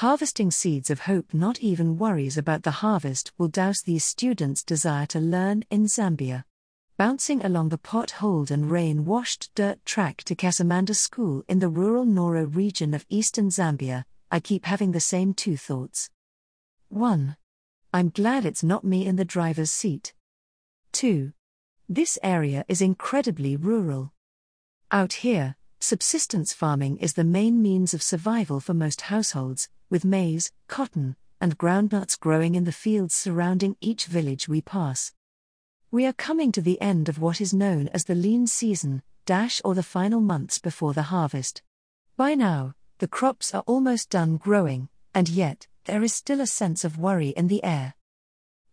Harvesting seeds of hope, not even worries about the harvest, will douse these students' desire to learn in Zambia. Bouncing along the potholed and rain washed dirt track to Kasamanda School in the rural Noro region of eastern Zambia, I keep having the same two thoughts. 1. I'm glad it's not me in the driver's seat. 2. This area is incredibly rural. Out here, subsistence farming is the main means of survival for most households, with maize, cotton, and groundnuts growing in the fields surrounding each village we pass. We are coming to the end of what is known as the lean season, dash or the final months before the harvest. By now, the crops are almost done growing, and yet, there is still a sense of worry in the air.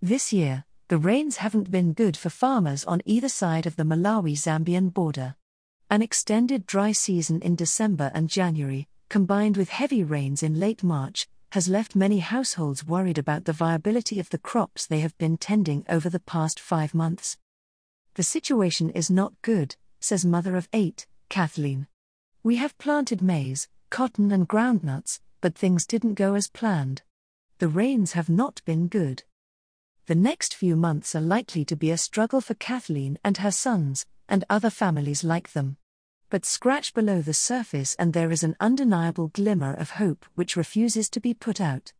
This year, the rains haven't been good for farmers on either side of the Malawi Zambian border. An extended dry season in December and January, combined with heavy rains in late March, has left many households worried about the viability of the crops they have been tending over the past five months. The situation is not good, says mother of eight, Kathleen. We have planted maize, cotton, and groundnuts, but things didn't go as planned. The rains have not been good. The next few months are likely to be a struggle for Kathleen and her sons, and other families like them. But scratch below the surface, and there is an undeniable glimmer of hope which refuses to be put out.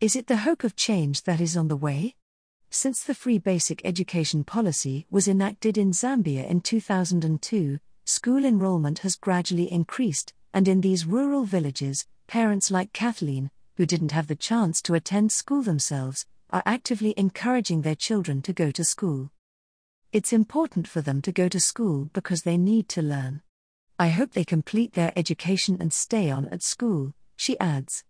Is it the hope of change that is on the way? Since the free basic education policy was enacted in Zambia in 2002, school enrollment has gradually increased, and in these rural villages, parents like Kathleen, who didn't have the chance to attend school themselves, are actively encouraging their children to go to school. It's important for them to go to school because they need to learn. I hope they complete their education and stay on at school, she adds.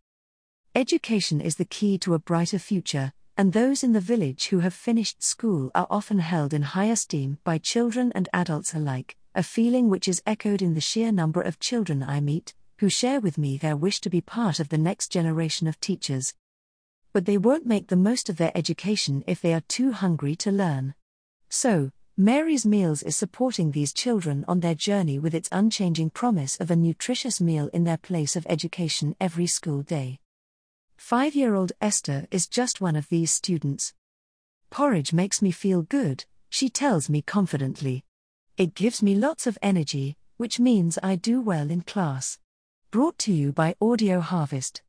Education is the key to a brighter future, and those in the village who have finished school are often held in high esteem by children and adults alike, a feeling which is echoed in the sheer number of children I meet, who share with me their wish to be part of the next generation of teachers. But they won't make the most of their education if they are too hungry to learn. So, Mary's Meals is supporting these children on their journey with its unchanging promise of a nutritious meal in their place of education every school day. Five year old Esther is just one of these students. Porridge makes me feel good, she tells me confidently. It gives me lots of energy, which means I do well in class. Brought to you by Audio Harvest.